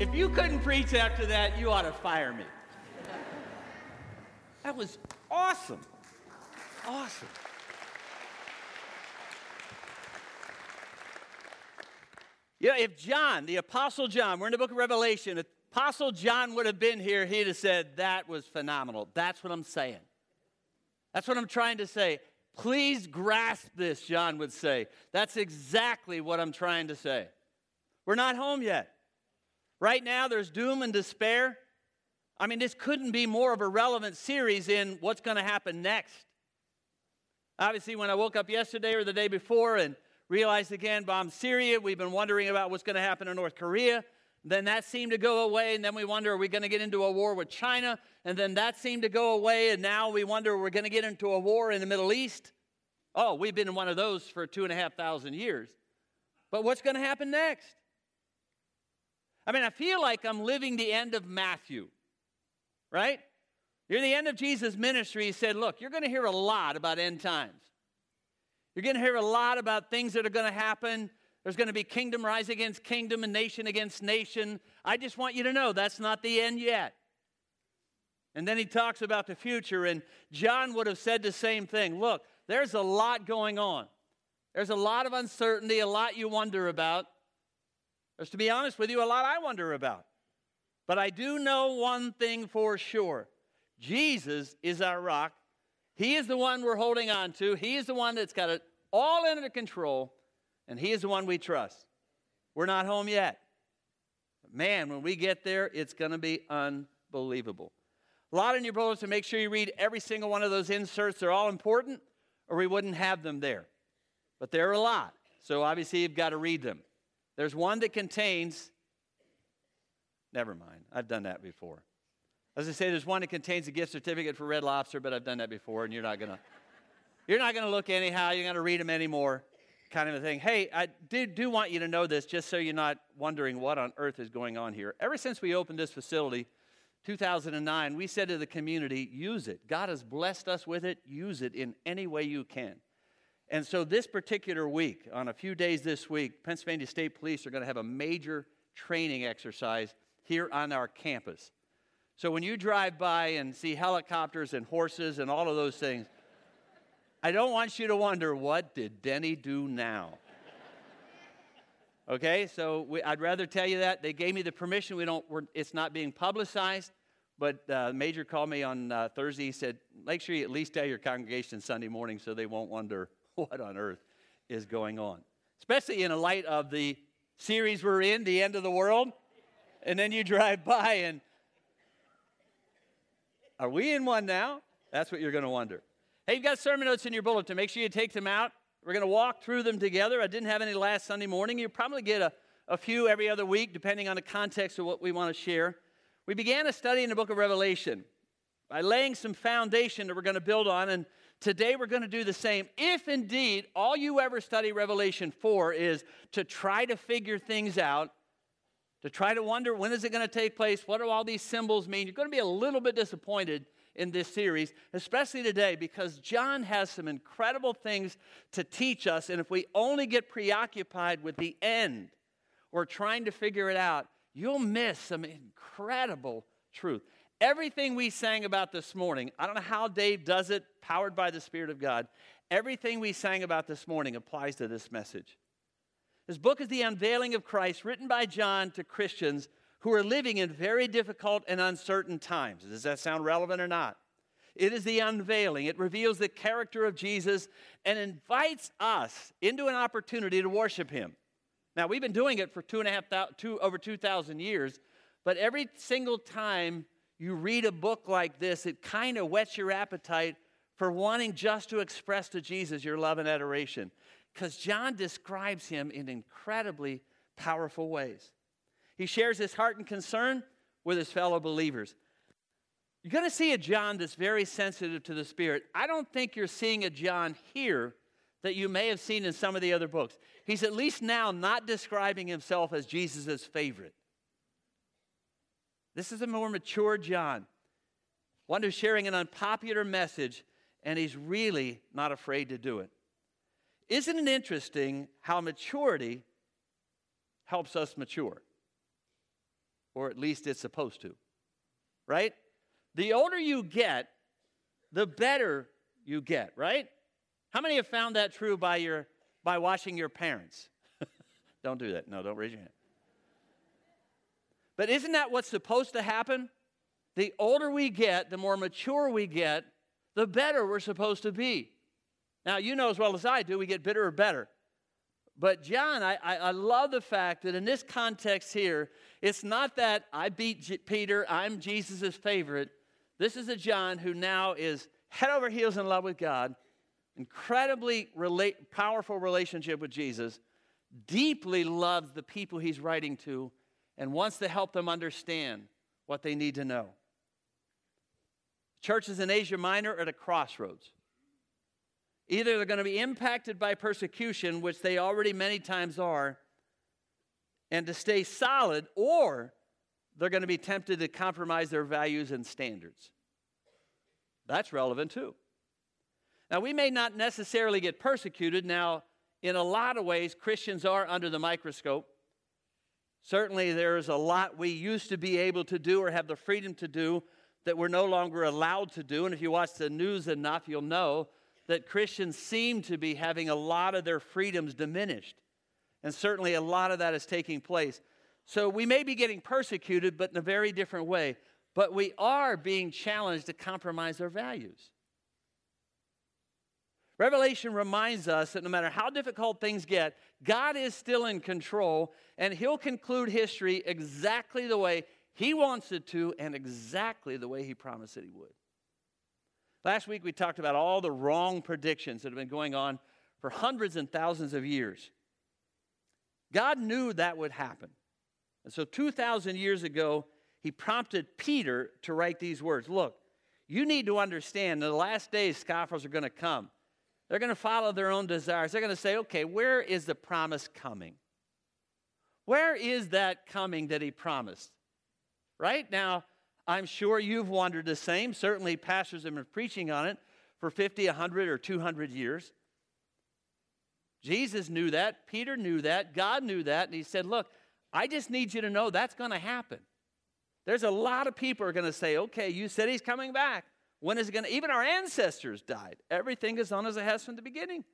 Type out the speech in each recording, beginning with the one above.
If you couldn't preach after that, you ought to fire me. That was awesome. Awesome. Yeah, if John, the Apostle John, we're in the book of Revelation, Apostle John would have been here, he'd have said, That was phenomenal. That's what I'm saying. That's what I'm trying to say. Please grasp this, John would say. That's exactly what I'm trying to say. We're not home yet. Right now, there's doom and despair. I mean, this couldn't be more of a relevant series in what's going to happen next. Obviously, when I woke up yesterday or the day before and realized again, bomb Syria, we've been wondering about what's going to happen in North Korea. Then that seemed to go away, and then we wonder, are we going to get into a war with China? And then that seemed to go away, and now we wonder, we're going to get into a war in the Middle East. Oh, we've been in one of those for two and a half thousand years. But what's going to happen next? I mean, I feel like I'm living the end of Matthew, right? Near the end of Jesus' ministry, he said, Look, you're going to hear a lot about end times. You're going to hear a lot about things that are going to happen. There's going to be kingdom rise against kingdom and nation against nation. I just want you to know that's not the end yet. And then he talks about the future, and John would have said the same thing. Look, there's a lot going on. There's a lot of uncertainty, a lot you wonder about. There's, to be honest with you, a lot I wonder about. But I do know one thing for sure Jesus is our rock. He is the one we're holding on to. He is the one that's got it all under control, and He is the one we trust. We're not home yet. But man, when we get there, it's going to be unbelievable. A lot in your bulletin, make sure you read every single one of those inserts. They're all important, or we wouldn't have them there. But there are a lot, so obviously you've got to read them. There's one that contains, never mind, I've done that before. As I say, there's one that contains a gift certificate for Red Lobster, but I've done that before, and you're not gonna, you're not gonna look anyhow. You're gonna read them anymore, kind of a thing. Hey, I do, do want you to know this, just so you're not wondering what on earth is going on here. Ever since we opened this facility, 2009, we said to the community, use it. God has blessed us with it. Use it in any way you can. And so, this particular week, on a few days this week, Pennsylvania State Police are going to have a major training exercise here on our campus. So when you drive by and see helicopters and horses and all of those things, I don't want you to wonder, what did Denny do now? Okay, so we, I'd rather tell you that. They gave me the permission. We don't, it's not being publicized, but uh, Major called me on uh, Thursday. He said, make sure you at least tell your congregation Sunday morning so they won't wonder what on earth is going on. Especially in the light of the series we're in, The End of the World. And then you drive by and are we in one now? That's what you're going to wonder. Hey, you've got sermon notes in your bulletin. Make sure you take them out. We're going to walk through them together. I didn't have any last Sunday morning. You probably get a, a few every other week, depending on the context of what we want to share. We began a study in the book of Revelation by laying some foundation that we're going to build on, and today we're going to do the same. If indeed all you ever study Revelation for is to try to figure things out, to try to wonder when is it going to take place? What do all these symbols mean? You're going to be a little bit disappointed in this series, especially today, because John has some incredible things to teach us. And if we only get preoccupied with the end or trying to figure it out, you'll miss some incredible truth. Everything we sang about this morning, I don't know how Dave does it, powered by the Spirit of God. Everything we sang about this morning applies to this message. This book is the unveiling of Christ written by John to Christians who are living in very difficult and uncertain times. Does that sound relevant or not? It is the unveiling. It reveals the character of Jesus and invites us into an opportunity to worship him. Now, we've been doing it for two and a half, two, over 2,000 years, but every single time you read a book like this, it kind of whets your appetite for wanting just to express to Jesus your love and adoration because John describes him in incredibly powerful ways. He shares his heart and concern with his fellow believers. You're going to see a John that's very sensitive to the Spirit. I don't think you're seeing a John here that you may have seen in some of the other books. He's at least now not describing himself as Jesus' favorite. This is a more mature John, one who's sharing an unpopular message, and he's really not afraid to do it. Isn't it interesting how maturity helps us mature? or at least it's supposed to, right? The older you get, the better you get, right? How many have found that true by, your, by watching your parents? don't do that. No, don't raise your hand. But isn't that what's supposed to happen? The older we get, the more mature we get, the better we're supposed to be. Now, you know as well as I do, we get bitter or better. But John, I, I, I love the fact that in this context here, it's not that I beat J- Peter, I'm Jesus' favorite. This is a John who now is head over heels in love with God, incredibly powerful relationship with Jesus, deeply loves the people he's writing to, and wants to help them understand what they need to know. Churches in Asia Minor are at a crossroads. Either they're going to be impacted by persecution, which they already many times are, and to stay solid, or they're going to be tempted to compromise their values and standards. That's relevant too. Now, we may not necessarily get persecuted. Now, in a lot of ways, Christians are under the microscope. Certainly, there's a lot we used to be able to do or have the freedom to do that we're no longer allowed to do. And if you watch the news enough, you'll know that Christians seem to be having a lot of their freedoms diminished. And certainly a lot of that is taking place. So we may be getting persecuted, but in a very different way. But we are being challenged to compromise our values. Revelation reminds us that no matter how difficult things get, God is still in control, and He'll conclude history exactly the way He wants it to and exactly the way He promised that He would. Last week we talked about all the wrong predictions that have been going on for hundreds and thousands of years. God knew that would happen. And so 2,000 years ago, he prompted Peter to write these words Look, you need to understand the last days, scoffers are going to come. They're going to follow their own desires. They're going to say, okay, where is the promise coming? Where is that coming that he promised? Right now, I'm sure you've wondered the same. Certainly, pastors have been preaching on it for 50, 100, or 200 years. Jesus knew that. Peter knew that. God knew that. And he said, Look, I just need you to know that's going to happen. There's a lot of people are going to say, Okay, you said he's coming back. When is it going to? Even our ancestors died. Everything is on as it has from the beginning.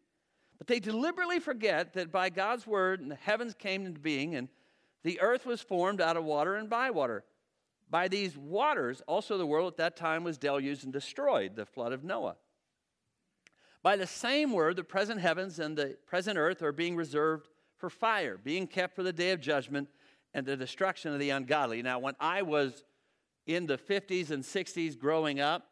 But they deliberately forget that by God's word, and the heavens came into being, and the earth was formed out of water and by water. By these waters, also the world at that time was deluged and destroyed, the flood of Noah. By the same word, the present heavens and the present earth are being reserved for fire, being kept for the day of judgment and the destruction of the ungodly. Now, when I was in the 50s and 60s growing up,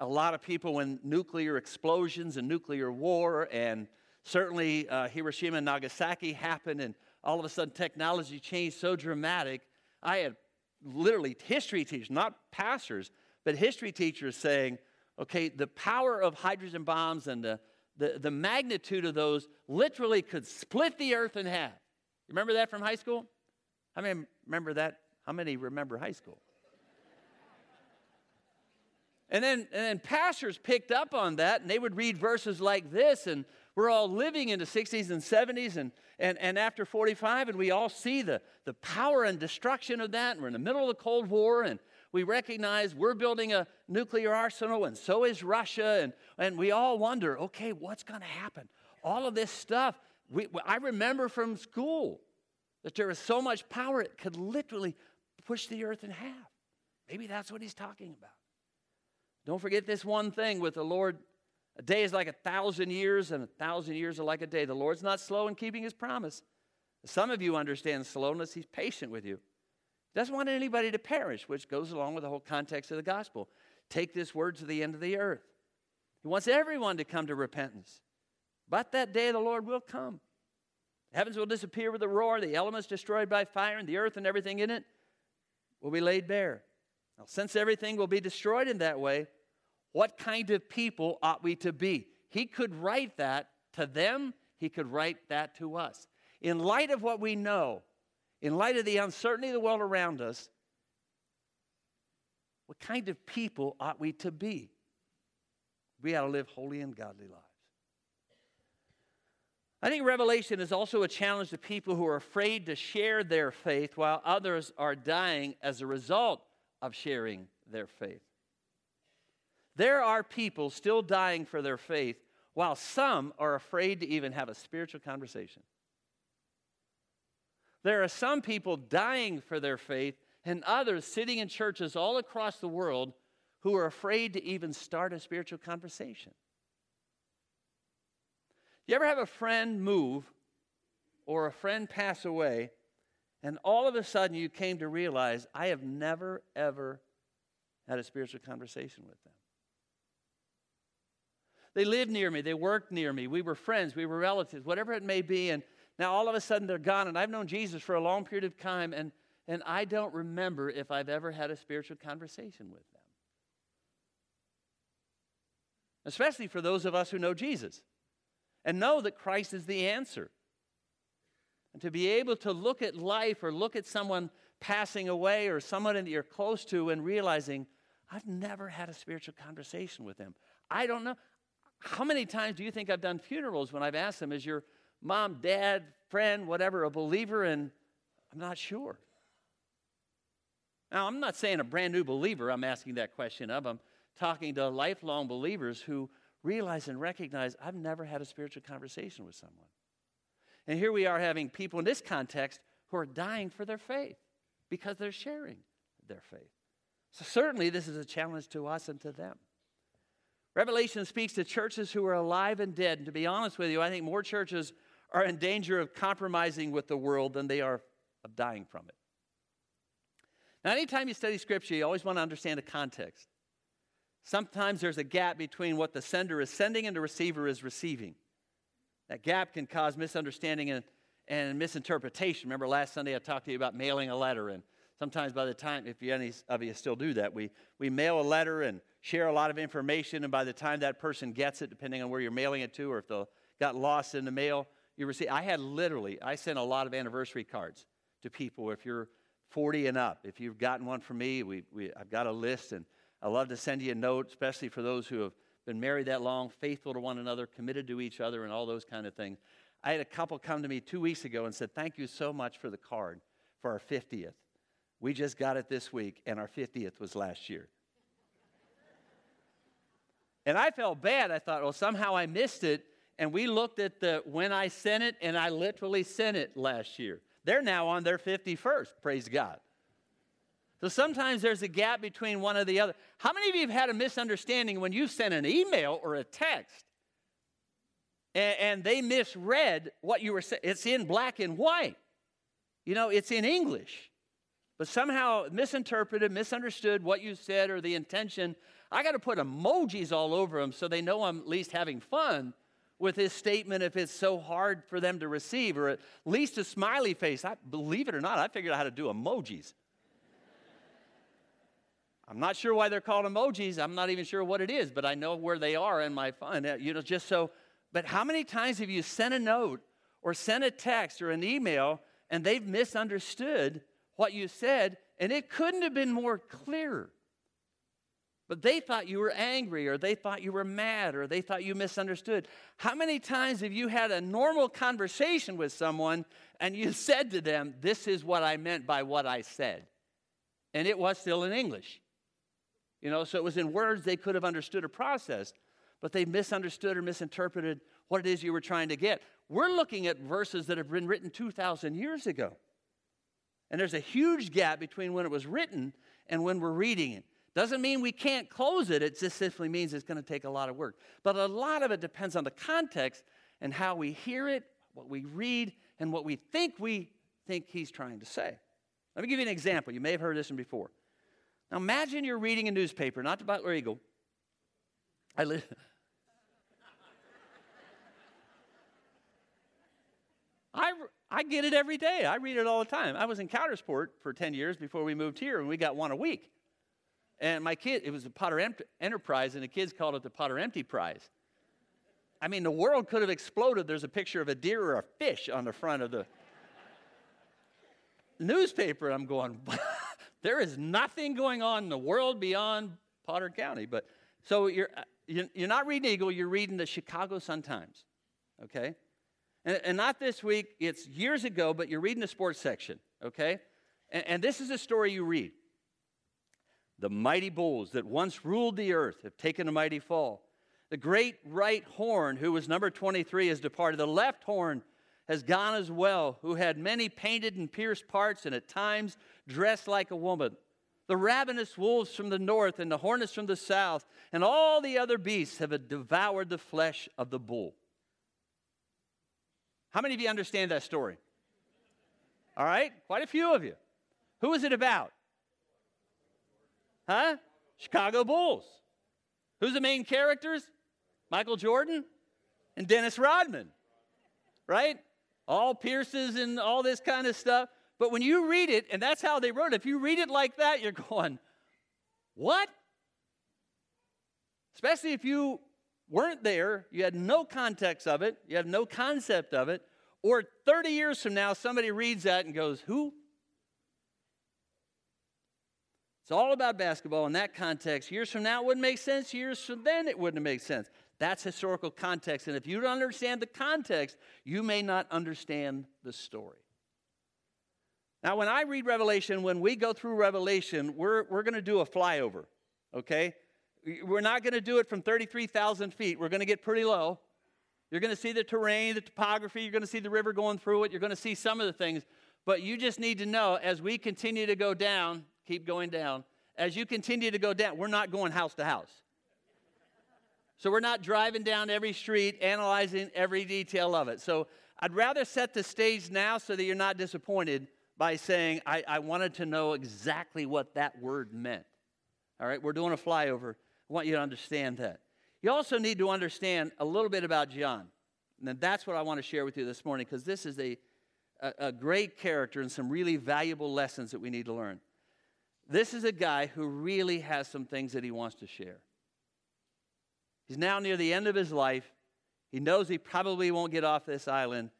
a lot of people, when nuclear explosions and nuclear war, and certainly uh, Hiroshima and Nagasaki happened, and all of a sudden technology changed so dramatic, I had literally history teachers, not pastors, but history teachers saying, okay, the power of hydrogen bombs and the, the, the magnitude of those literally could split the earth in half. Remember that from high school? How many remember that? How many remember high school? And then, and then pastors picked up on that and they would read verses like this and we're all living in the 60s and 70s and, and, and after 45, and we all see the, the power and destruction of that. And we're in the middle of the Cold War, and we recognize we're building a nuclear arsenal, and so is Russia. And, and we all wonder okay, what's going to happen? All of this stuff. We, I remember from school that there was so much power, it could literally push the earth in half. Maybe that's what he's talking about. Don't forget this one thing with the Lord a day is like a thousand years, and a thousand years are like a day. The Lord's not slow in keeping his promise. Some of you understand slowness. He's patient with you. He doesn't want anybody to perish, which goes along with the whole context of the gospel. Take this word to the end of the earth. He wants everyone to come to repentance. But that day the Lord will come. The heavens will disappear with a roar, the elements destroyed by fire, and the earth and everything in it will be laid bare. Now, since everything will be destroyed in that way, what kind of people ought we to be? He could write that to them, he could write that to us. In light of what we know, in light of the uncertainty of the world around us, what kind of people ought we to be? We ought to live holy and godly lives. I think Revelation is also a challenge to people who are afraid to share their faith while others are dying as a result of sharing their faith. There are people still dying for their faith while some are afraid to even have a spiritual conversation. There are some people dying for their faith and others sitting in churches all across the world who are afraid to even start a spiritual conversation. You ever have a friend move or a friend pass away, and all of a sudden you came to realize, I have never, ever had a spiritual conversation with them? They lived near me, they worked near me, we were friends, we were relatives, whatever it may be, and now all of a sudden they're gone, and I've known Jesus for a long period of time, and, and I don't remember if I've ever had a spiritual conversation with them. Especially for those of us who know Jesus and know that Christ is the answer. And to be able to look at life or look at someone passing away or someone that you're close to and realizing, I've never had a spiritual conversation with them. I don't know. How many times do you think I've done funerals when I've asked them, is your mom, dad, friend, whatever, a believer? And I'm not sure. Now, I'm not saying a brand new believer, I'm asking that question of. I'm talking to lifelong believers who realize and recognize I've never had a spiritual conversation with someone. And here we are having people in this context who are dying for their faith because they're sharing their faith. So, certainly, this is a challenge to us and to them. Revelation speaks to churches who are alive and dead. And to be honest with you, I think more churches are in danger of compromising with the world than they are of dying from it. Now, anytime you study Scripture, you always want to understand the context. Sometimes there's a gap between what the sender is sending and the receiver is receiving. That gap can cause misunderstanding and, and misinterpretation. Remember last Sunday I talked to you about mailing a letter, and sometimes by the time, if any of you still do that, we, we mail a letter and share a lot of information, and by the time that person gets it, depending on where you're mailing it to, or if they got lost in the mail, you receive. I had literally, I sent a lot of anniversary cards to people. If you're 40 and up, if you've gotten one from me, we, we, I've got a list, and I love to send you a note, especially for those who have been married that long, faithful to one another, committed to each other, and all those kind of things. I had a couple come to me two weeks ago and said, Thank you so much for the card for our 50th. We just got it this week, and our 50th was last year. And I felt bad. I thought, well, somehow I missed it. And we looked at the when I sent it, and I literally sent it last year. They're now on their 51st, praise God. So sometimes there's a gap between one or the other. How many of you have had a misunderstanding when you sent an email or a text and, and they misread what you were saying? It's in black and white. You know, it's in English. But somehow misinterpreted, misunderstood what you said or the intention. I got to put emojis all over them so they know I'm at least having fun with this statement if it's so hard for them to receive, or at least a smiley face. I believe it or not, I figured out how to do emojis. I'm not sure why they're called emojis. I'm not even sure what it is, but I know where they are in my phone. Uh, you know, just so. But how many times have you sent a note or sent a text or an email and they've misunderstood what you said and it couldn't have been more clear? But they thought you were angry or they thought you were mad or they thought you misunderstood. How many times have you had a normal conversation with someone and you said to them, This is what I meant by what I said? And it was still in English. You know, so it was in words they could have understood or processed, but they misunderstood or misinterpreted what it is you were trying to get. We're looking at verses that have been written 2,000 years ago. And there's a huge gap between when it was written and when we're reading it. Doesn't mean we can't close it, it just simply means it's going to take a lot of work. But a lot of it depends on the context and how we hear it, what we read, and what we think we think he's trying to say. Let me give you an example. You may have heard this one before. Now imagine you're reading a newspaper, not the Butler Eagle. I live. I, I get it every day. I read it all the time. I was in Coudersport for 10 years before we moved here, and we got one a week. And my kid, it was a Potter Enterprise, and the kids called it the Potter Empty Prize. I mean, the world could have exploded. There's a picture of a deer or a fish on the front of the newspaper. I'm going, there is nothing going on in the world beyond Potter County. But so you're, uh, you're not reading Eagle, you're reading the Chicago Sun Times, okay? And, and not this week, it's years ago, but you're reading the sports section, okay? And, and this is a story you read. The mighty bulls that once ruled the earth have taken a mighty fall. The great right horn, who was number 23, has departed. The left horn has gone as well, who had many painted and pierced parts and at times dressed like a woman. The ravenous wolves from the north and the hornets from the south and all the other beasts have devoured the flesh of the bull. How many of you understand that story? All right, quite a few of you. Who is it about? Huh? Chicago Bulls. Who's the main characters? Michael Jordan and Dennis Rodman. Right? All Pierces and all this kind of stuff. But when you read it, and that's how they wrote it, if you read it like that, you're going, what? Especially if you weren't there, you had no context of it, you have no concept of it, or 30 years from now, somebody reads that and goes, Who? It's all about basketball in that context. Years from now, it wouldn't make sense. Years from then, it wouldn't make sense. That's historical context. And if you don't understand the context, you may not understand the story. Now, when I read Revelation, when we go through Revelation, we're, we're going to do a flyover, okay? We're not going to do it from 33,000 feet. We're going to get pretty low. You're going to see the terrain, the topography. You're going to see the river going through it. You're going to see some of the things. But you just need to know as we continue to go down, keep going down, as you continue to go down, we're not going house to house. So we're not driving down every street, analyzing every detail of it. So I'd rather set the stage now so that you're not disappointed by saying, I, I wanted to know exactly what that word meant. All right, we're doing a flyover. I want you to understand that. You also need to understand a little bit about John. And that's what I want to share with you this morning because this is a, a, a, great character and some really valuable lessons that we need to learn. This is a guy who really has some things that he wants to share. He's now near the end of his life. He knows he probably won't get off this island.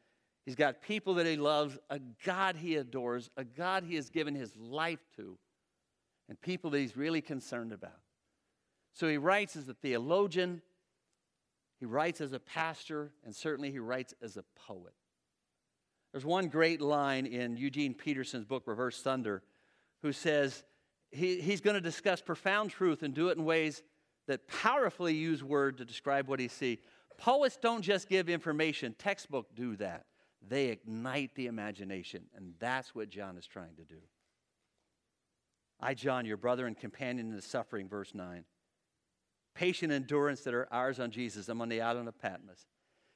He's got people that he loves, a God he adores, a God he has given his life to, and people that he's really concerned about. So he writes as a theologian, he writes as a pastor, and certainly he writes as a poet. There's one great line in Eugene Peterson's book, Reversed Thunder, who says he, he's going to discuss profound truth and do it in ways that powerfully use word to describe what he sees. Poets don't just give information, textbooks do that. They ignite the imagination, and that's what John is trying to do. I, John, your brother and companion in the suffering, verse 9. Patient endurance that are ours on Jesus. I'm on the island of Patmos.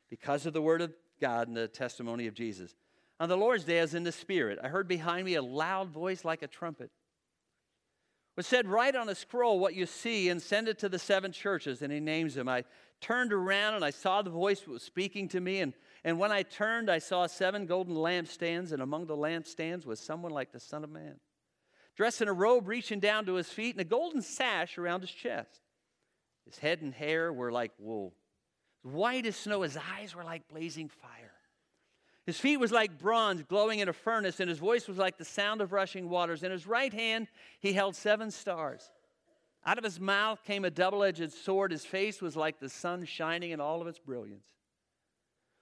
Because of the word of God and the testimony of Jesus. On the Lord's day, as in the Spirit, I heard behind me a loud voice like a trumpet. Was said, Write on a scroll what you see and send it to the seven churches. And he names them. I turned around and I saw the voice that was speaking to me. And and when I turned, I saw seven golden lampstands, and among the lampstands was someone like the Son of Man, dressed in a robe reaching down to his feet and a golden sash around his chest. His head and hair were like wool, white as snow. His eyes were like blazing fire. His feet was like bronze glowing in a furnace, and his voice was like the sound of rushing waters. In his right hand, he held seven stars. Out of his mouth came a double edged sword. His face was like the sun shining in all of its brilliance.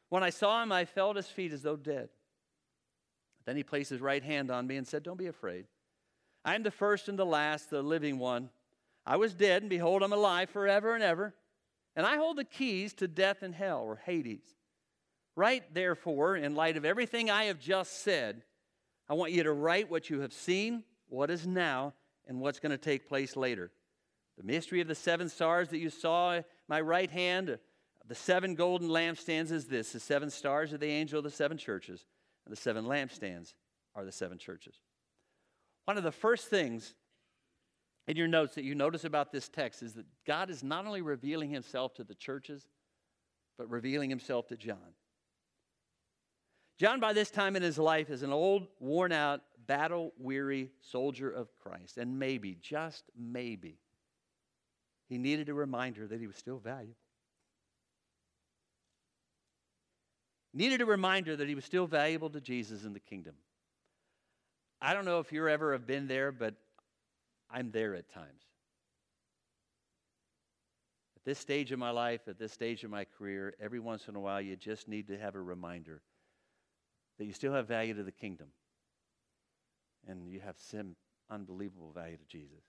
When I saw him, I fell at his feet as though dead. Then he placed his right hand on me and said, Don't be afraid. I am the first and the last, the living one. I was dead, and behold, I'm alive forever and ever. And I hold the keys to death and hell, or Hades. Write, therefore, in light of everything I have just said, I want you to write what you have seen, what is now, and what's going to take place later. The mystery of the seven stars that you saw in my right hand, the seven golden lampstands is this the seven stars are the angel of the seven churches, and the seven lampstands are the seven churches. One of the first things in your notes that you notice about this text is that God is not only revealing himself to the churches, but revealing himself to John. John, by this time in his life, is an old, worn out, battle weary soldier of Christ. And maybe, just maybe, he needed a reminder that he was still valuable. needed a reminder that he was still valuable to Jesus in the kingdom. I don't know if you ever have been there, but I'm there at times. At this stage of my life, at this stage of my career, every once in a while, you just need to have a reminder that you still have value to the kingdom and you have some unbelievable value to Jesus.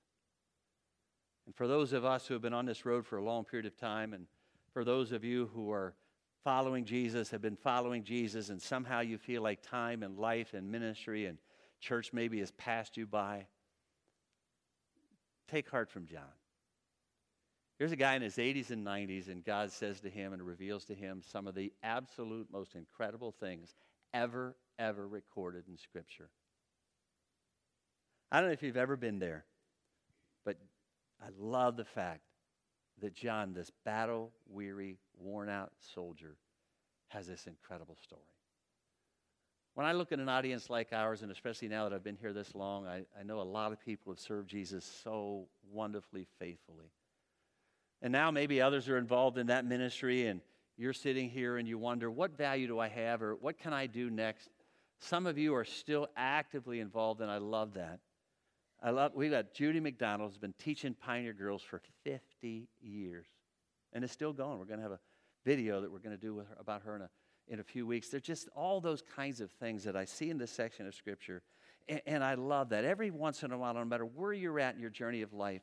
And for those of us who have been on this road for a long period of time, and for those of you who are following Jesus, have been following Jesus, and somehow you feel like time and life and ministry and church maybe has passed you by, take heart from John. Here's a guy in his 80s and 90s, and God says to him and reveals to him some of the absolute most incredible things ever, ever recorded in Scripture. I don't know if you've ever been there, but I love the fact that John, this battle weary, worn out soldier, has this incredible story. When I look at an audience like ours, and especially now that I've been here this long, I, I know a lot of people have served Jesus so wonderfully faithfully. And now maybe others are involved in that ministry, and you're sitting here and you wonder, what value do I have, or what can I do next? Some of you are still actively involved, and I love that. I love, we've got Judy McDonald, who's been teaching Pioneer Girls for 50 years, and it's still going. We're going to have a video that we're going to do with her, about her in a, in a few weeks. They're just all those kinds of things that I see in this section of Scripture, and, and I love that. Every once in a while, no matter where you're at in your journey of life,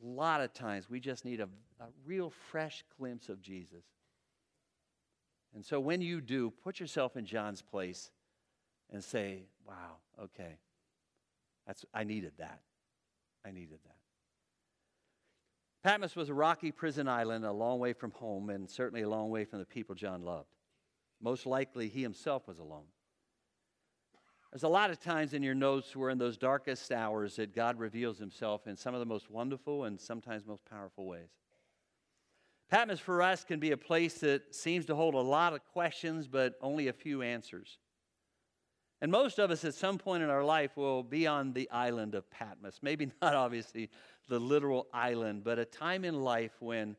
a lot of times we just need a, a real fresh glimpse of Jesus. And so when you do, put yourself in John's place and say, wow, okay, that's, I needed that. I needed that. Patmos was a rocky prison island a long way from home and certainly a long way from the people John loved. Most likely, he himself was alone. There's a lot of times in your notes where, in those darkest hours, that God reveals himself in some of the most wonderful and sometimes most powerful ways. Patmos for us can be a place that seems to hold a lot of questions, but only a few answers. And most of us at some point in our life will be on the island of Patmos. Maybe not obviously the literal island, but a time in life when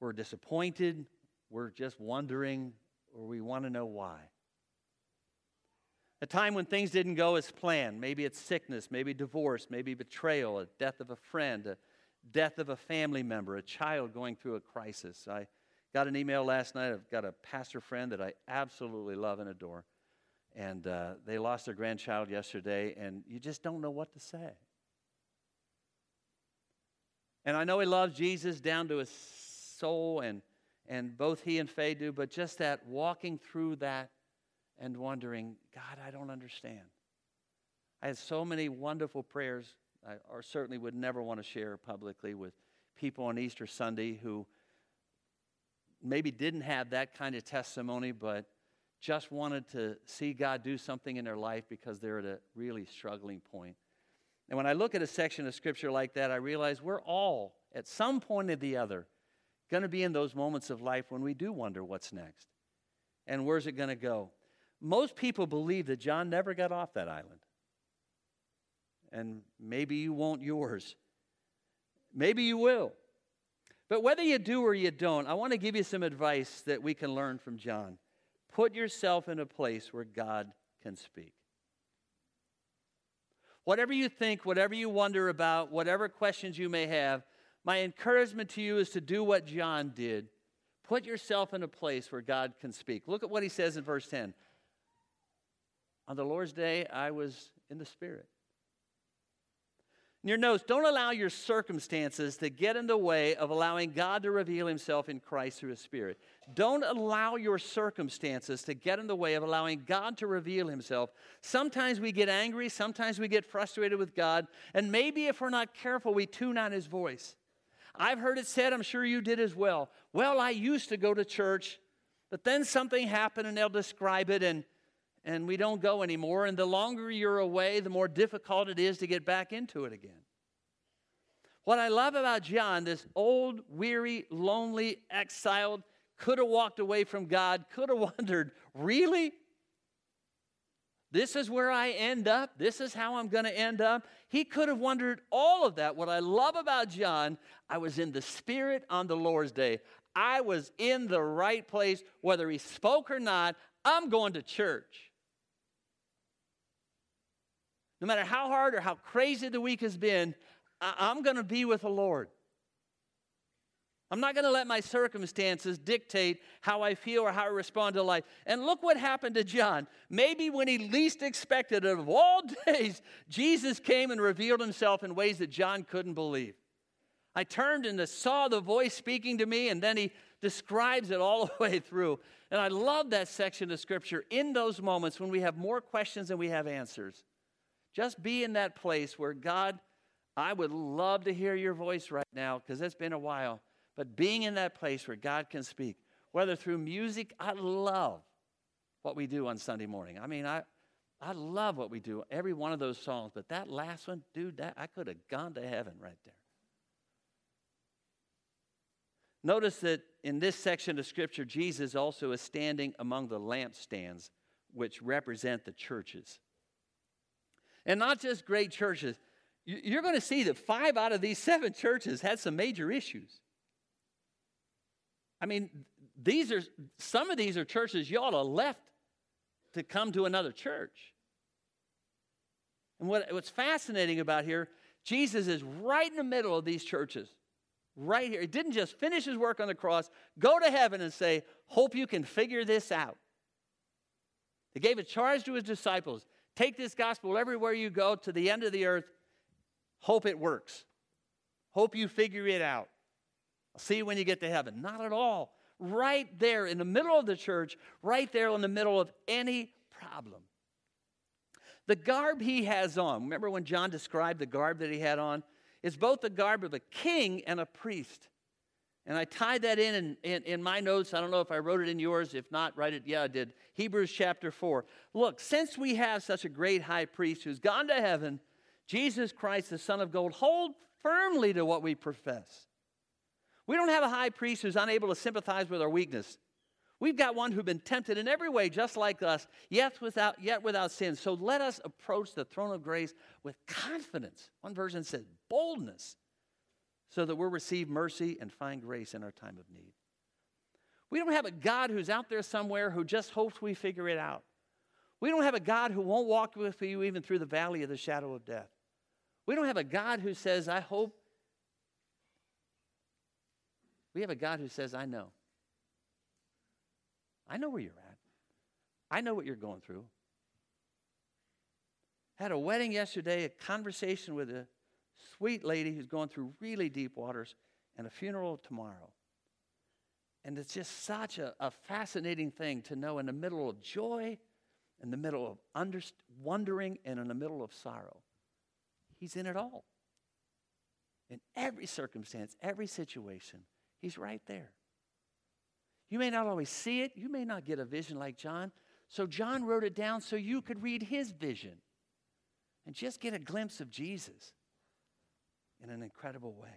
we're disappointed, we're just wondering, or we want to know why. A time when things didn't go as planned. Maybe it's sickness, maybe divorce, maybe betrayal, a death of a friend, a death of a family member, a child going through a crisis. I got an email last night. I've got a pastor friend that I absolutely love and adore and uh, they lost their grandchild yesterday, and you just don't know what to say. And I know he loves Jesus down to his soul, and, and both he and Faye do, but just that walking through that and wondering, God, I don't understand. I had so many wonderful prayers, I or certainly would never want to share publicly with people on Easter Sunday who maybe didn't have that kind of testimony, but just wanted to see God do something in their life because they're at a really struggling point. And when I look at a section of scripture like that, I realize we're all, at some point or the other, going to be in those moments of life when we do wonder what's next and where's it going to go. Most people believe that John never got off that island. And maybe you won't yours. Maybe you will. But whether you do or you don't, I want to give you some advice that we can learn from John. Put yourself in a place where God can speak. Whatever you think, whatever you wonder about, whatever questions you may have, my encouragement to you is to do what John did. Put yourself in a place where God can speak. Look at what he says in verse 10. On the Lord's day, I was in the Spirit. Your notes, don't allow your circumstances to get in the way of allowing God to reveal himself in Christ through his Spirit. Don't allow your circumstances to get in the way of allowing God to reveal himself. Sometimes we get angry, sometimes we get frustrated with God, and maybe if we're not careful, we tune out his voice. I've heard it said, I'm sure you did as well. Well, I used to go to church, but then something happened and they'll describe it and and we don't go anymore. And the longer you're away, the more difficult it is to get back into it again. What I love about John, this old, weary, lonely, exiled, could have walked away from God, could have wondered, really? This is where I end up. This is how I'm going to end up. He could have wondered all of that. What I love about John, I was in the Spirit on the Lord's day. I was in the right place, whether he spoke or not. I'm going to church. No matter how hard or how crazy the week has been, I- am going to be with the Lord. I'm not going to let my circumstances dictate how I feel or how I respond to life. And look what happened to John. Maybe when he least expected it, of all days, Jesus came and revealed himself in ways that John couldn't believe. I turned and saw the voice speaking to me, and then he describes it all the way through. And I love that section of scripture in those moments when we have more questions than we have answers. Just be in that place where God, I would love to hear your voice right now because it's been a while. But being in that place where God can speak, whether through music, I love what we do on Sunday morning. I mean, I, I love what we do, every one of those songs. But that last one, dude, that, I could have gone to heaven right there. Notice that in this section of Scripture, Jesus also is standing among the lampstands, which represent the churches. And not just great churches. You're going to see that five out of these seven churches had some major issues. I mean, these are some of these are churches you ought to left to come to another church. And what, what's fascinating about here, Jesus is right in the middle of these churches right here. He didn't just finish his work on the cross, go to heaven and say, Hope you can figure this out. He gave a charge to his disciples take this gospel everywhere you go to the end of the earth. Hope it works. Hope you figure it out. I'll see you when you get to heaven. Not at all. Right there in the middle of the church, right there in the middle of any problem. The garb he has on, remember when John described the garb that he had on? is both the garb of a king and a priest. And I tied that in, in in, in my notes. I don't know if I wrote it in yours. If not, write it. Yeah, I did. Hebrews chapter 4. Look, since we have such a great high priest who's gone to heaven, Jesus Christ, the Son of God, hold firmly to what we profess. We don't have a high priest who's unable to sympathize with our weakness. We've got one who's been tempted in every way, just like us, yet without, yet without sin. So let us approach the throne of grace with confidence. One version says boldness, so that we'll receive mercy and find grace in our time of need. We don't have a God who's out there somewhere who just hopes we figure it out. We don't have a God who won't walk with you even through the valley of the shadow of death. We don't have a God who says, I hope. We have a God who says, I know. I know where you're at. I know what you're going through. Had a wedding yesterday, a conversation with a sweet lady who's going through really deep waters, and a funeral tomorrow. And it's just such a, a fascinating thing to know in the middle of joy, in the middle of under, wondering, and in the middle of sorrow. He's in it all. In every circumstance, every situation, He's right there. You may not always see it. You may not get a vision like John. So John wrote it down so you could read his vision and just get a glimpse of Jesus in an incredible way.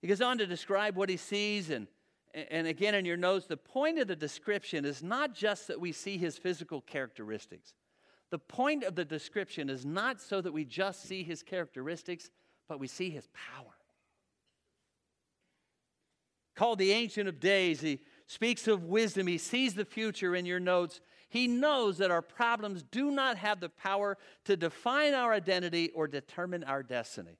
He goes on to describe what he sees, and, and again in your notes, the point of the description is not just that we see his physical characteristics. The point of the description is not so that we just see his characteristics, but we see his power called the Ancient of Days. He speaks of wisdom. He sees the future in your notes. He knows that our problems do not have the power to define our identity or determine our destiny.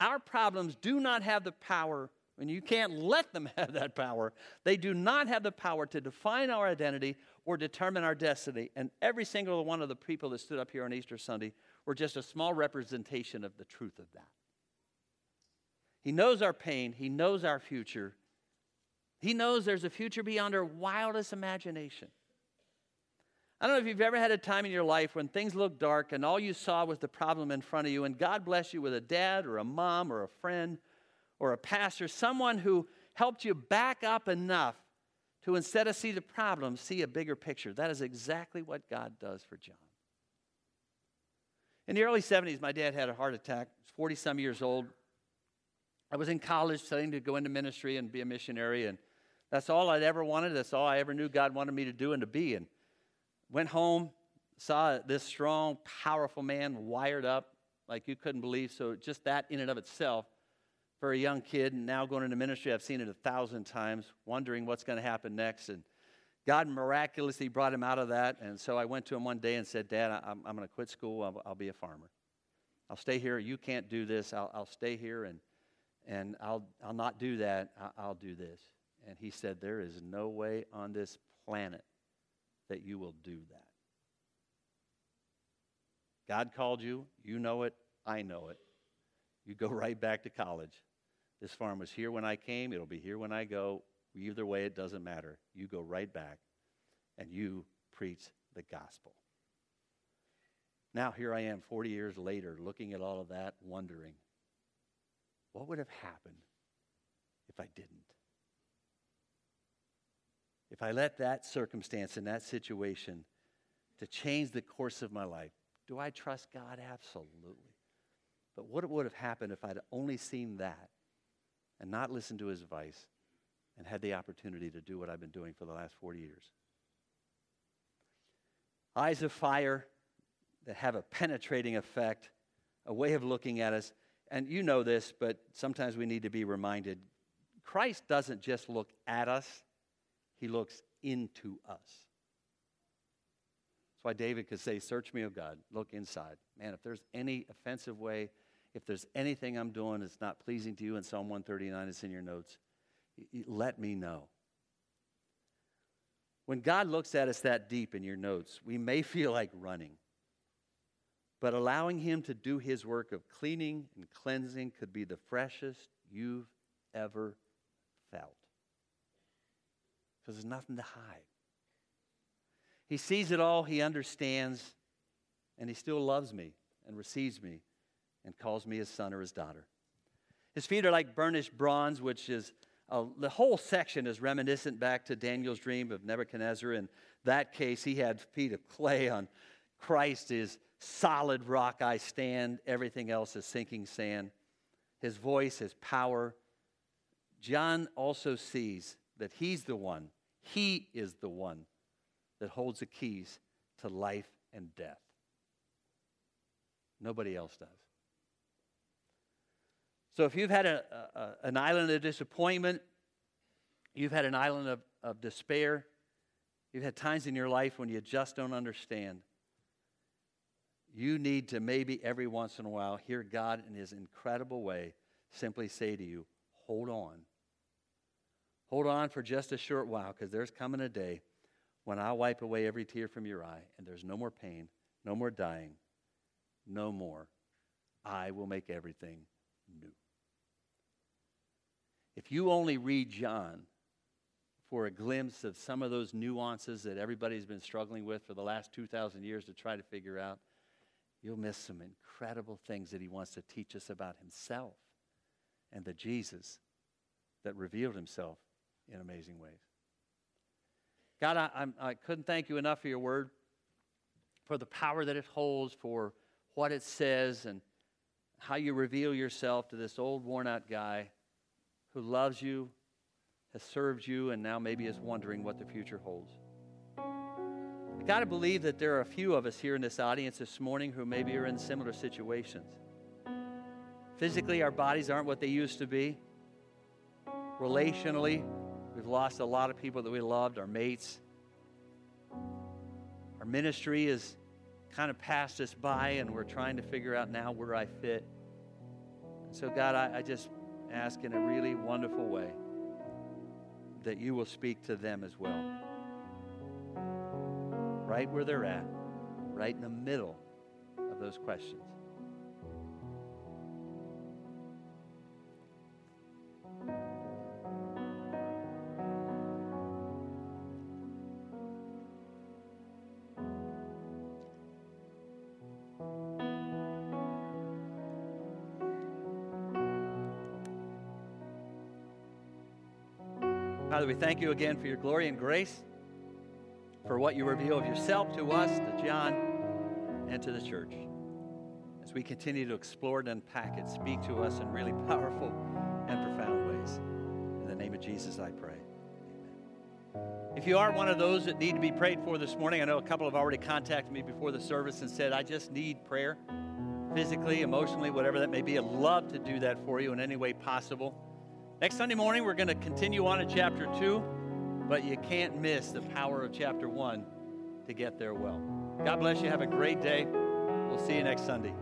Our problems do not have the power, and you can't let them have that power. They do not have the power to define our identity or determine our destiny. And every single one of the people that stood up here on Easter Sunday were just a small representation of the truth of that. He knows our pain, He knows our future. He knows there's a future beyond our wildest imagination. I don't know if you've ever had a time in your life when things looked dark and all you saw was the problem in front of you, and God bless you with a dad or a mom or a friend or a pastor, someone who helped you back up enough to instead of see the problem, see a bigger picture. That is exactly what God does for John. In the early 70s, my dad had a heart attack, He was 40 some years old. I was in college studying to go into ministry and be a missionary, and that's all I'd ever wanted. That's all I ever knew God wanted me to do and to be. And went home, saw this strong, powerful man wired up like you couldn't believe. So just that in and of itself, for a young kid, and now going into ministry, I've seen it a thousand times, wondering what's going to happen next. And God miraculously brought him out of that. And so I went to him one day and said, Dad, I'm, I'm going to quit school. I'll, I'll, be a farmer. I'll stay here. You can't do this. I'll, I'll stay here and and I'll, I'll not do that. I'll do this. And he said, There is no way on this planet that you will do that. God called you. You know it. I know it. You go right back to college. This farm was here when I came. It'll be here when I go. Either way, it doesn't matter. You go right back and you preach the gospel. Now, here I am 40 years later, looking at all of that, wondering what would have happened if I didn't? If I let that circumstance and that situation to change the course of my life, do I trust God? Absolutely. But what would have happened if I'd only seen that and not listened to his advice and had the opportunity to do what I've been doing for the last 40 years? Eyes of fire that have a penetrating effect, a way of looking at us. And you know this, but sometimes we need to be reminded Christ doesn't just look at us, he looks into us. That's why David could say, Search me, O God, look inside. Man, if there's any offensive way, if there's anything I'm doing that's not pleasing to you in Psalm 139, it's in your notes, let me know. When God looks at us that deep in your notes, we may feel like running. But allowing Him to do His work of cleaning and cleansing could be the freshest you've ever felt. Because there's nothing to hide. He sees it all, He understands, and He still loves me and receives me and calls me His son or His daughter. His feet are like burnished bronze, which is uh, the whole section is reminiscent back to Daniel's dream of Nebuchadnezzar. In that case, he had feet of clay on Christ is solid rock I stand, everything else is sinking sand. His voice, his power. John also sees that he's the one, he is the one that holds the keys to life and death. Nobody else does. So if you've had a, a, an island of disappointment, you've had an island of, of despair, you've had times in your life when you just don't understand, you need to maybe every once in a while hear God in his incredible way simply say to you, hold on. Hold on for just a short while because there's coming a day when I'll wipe away every tear from your eye and there's no more pain, no more dying, no more. I will make everything new. If you only read John for a glimpse of some of those nuances that everybody's been struggling with for the last 2,000 years to try to figure out, you'll miss some incredible things that he wants to teach us about himself and the Jesus that revealed himself in amazing ways. God, I, I'm, I could not thank you enough for your word, for the power that it holds, for what it says, and how you reveal yourself to this old, worn out guy who loves you, has served you, and now maybe is wondering what the future holds. I got to believe that there are a few of us here in this audience this morning who maybe are in similar situations. Physically, our bodies aren't what they used to be. Relationally, we've lost a lot of people that we loved, our mates. Our ministry has kind of passed us by, and we're trying to figure out now where I fit. So, God, I, I just ask in a really wonderful way that you will speak to them as well. Right where they're at, right in the middle of those questions. Father, we thank you again for your glory and grace, for what you reveal of yourself to us, to John, and to the church. As we continue to explore and unpack it, speak to us in really powerful and profound ways. In the name of Jesus, I pray. If you are one of those that need to be prayed for this morning, I know a couple have already contacted me before the service and said, I just need prayer, physically, emotionally, whatever that may be. I'd love to do that for you in any way possible. Next Sunday morning, we're going to continue on in chapter 2, but you can't miss the power of chapter 1 to get there well. God bless you. Have a great day. We'll see you next Sunday.